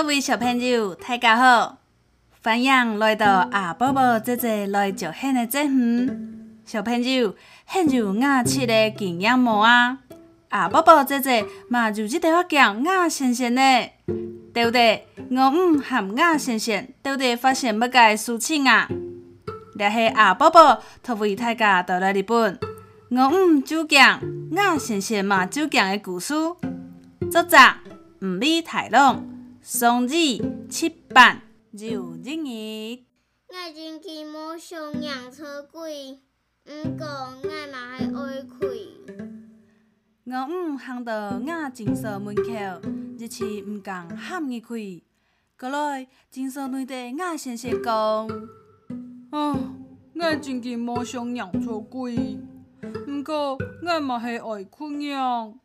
各位小朋友，大家好，欢迎来到阿宝宝姐姐来教汉的节目。小朋友，很有雅趣的经验无啊？阿宝宝姐姐嘛就记得要讲雅先生呢，对不对？我唔和雅先生对不对？发现乜个事情啊？这是阿宝宝特为大家带来一本我唔就讲雅先生嘛就讲的故事，作者吴理泰龙。双子七版就一日。我真期无上养车贵，毋过我嘛还爱开。我唔行到雅精舍门口，日时毋敢喊伊开。过来精舍内底，我先生讲：啊，我真期无上养车贵，毋过我嘛还爱困养。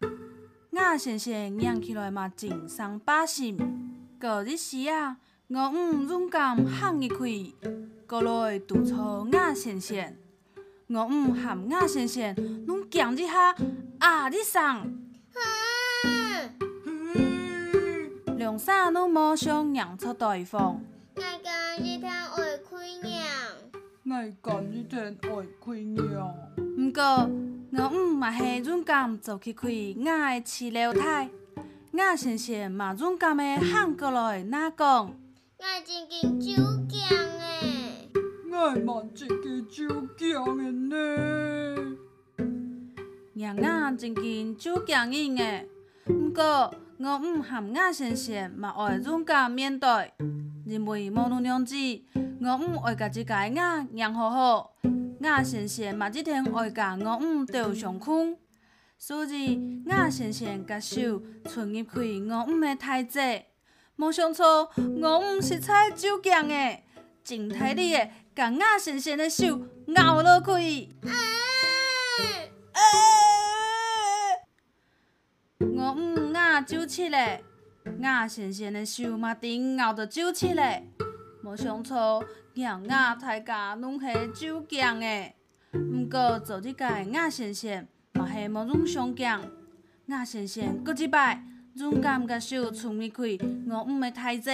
我先生养起来嘛真伤百姓。个日时啊，五五勇敢喊伊开，过来督促雅先生。五五喊雅先生，拢讲一下啊！你上，两三拢无想让出对方。我讲一天爱开娘，我讲一天爱开娘。毋过五五嘛系勇敢走去开雅的饲料台。雅先生嘛总敢的喊过来，那讲？我真紧就讲诶，我嘛真紧就讲诶呢。让雅真紧就讲应诶，不过我唔喊雅先生嘛爱勇敢面对，因为无论两子，我唔爱家己个雅养好好，雅先生嘛一天爱甲我唔都上空。所以雅先生甲手伸入去五五的太子，没想错，五五是菜就强诶，真体力诶，甲雅先生的手咬落去。啊啊、我唔雅就起来，雅先生的手嘛顶咬着就起来，没想错，让雅大家拢系就强诶，毋过做这个雅先生。嘛系无种相讲，雅先生搁一摆，勇敢甲手伸入去我唔的太子，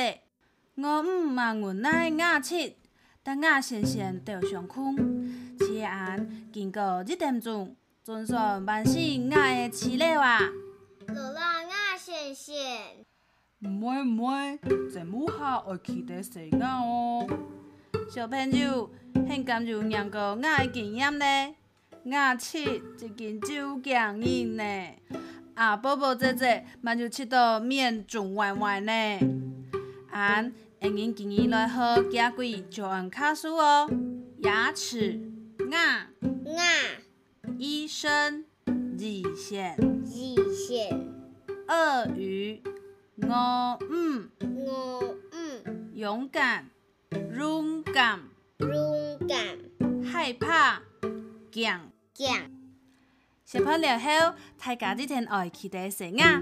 我唔嘛无奈雅七，但雅先生着上空。此案经过一点钟，总算完成雅的饲了啊！罗拉雅先生，唔会唔会，这母下会记得谁雅哦？小朋友，很感谢两个雅的经验呢。雅七一根就僵硬呢，啊宝宝姐姐嘛就吃到面肿歪歪呢。俺应应今日来喝家贵就按卡数哦。牙齿牙，牙，医生二线。二线，鳄鱼我唔我唔勇敢勇敢。勇敢。害怕强。讲，小朋友后，大家这天爱期待谁啊？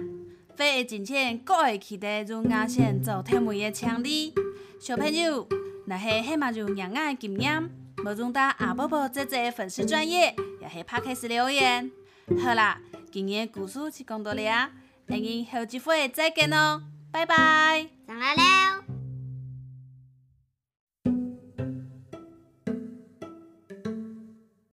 飞的金钱，各爱期待用雅线做甜美的奖励。小朋友，那是黑马就养爱经验，无中到阿宝宝姐姐粉丝专业，也是拍开始留言。好啦，今日故事就讲到了，我们后几回再见哦，拜拜。上来了。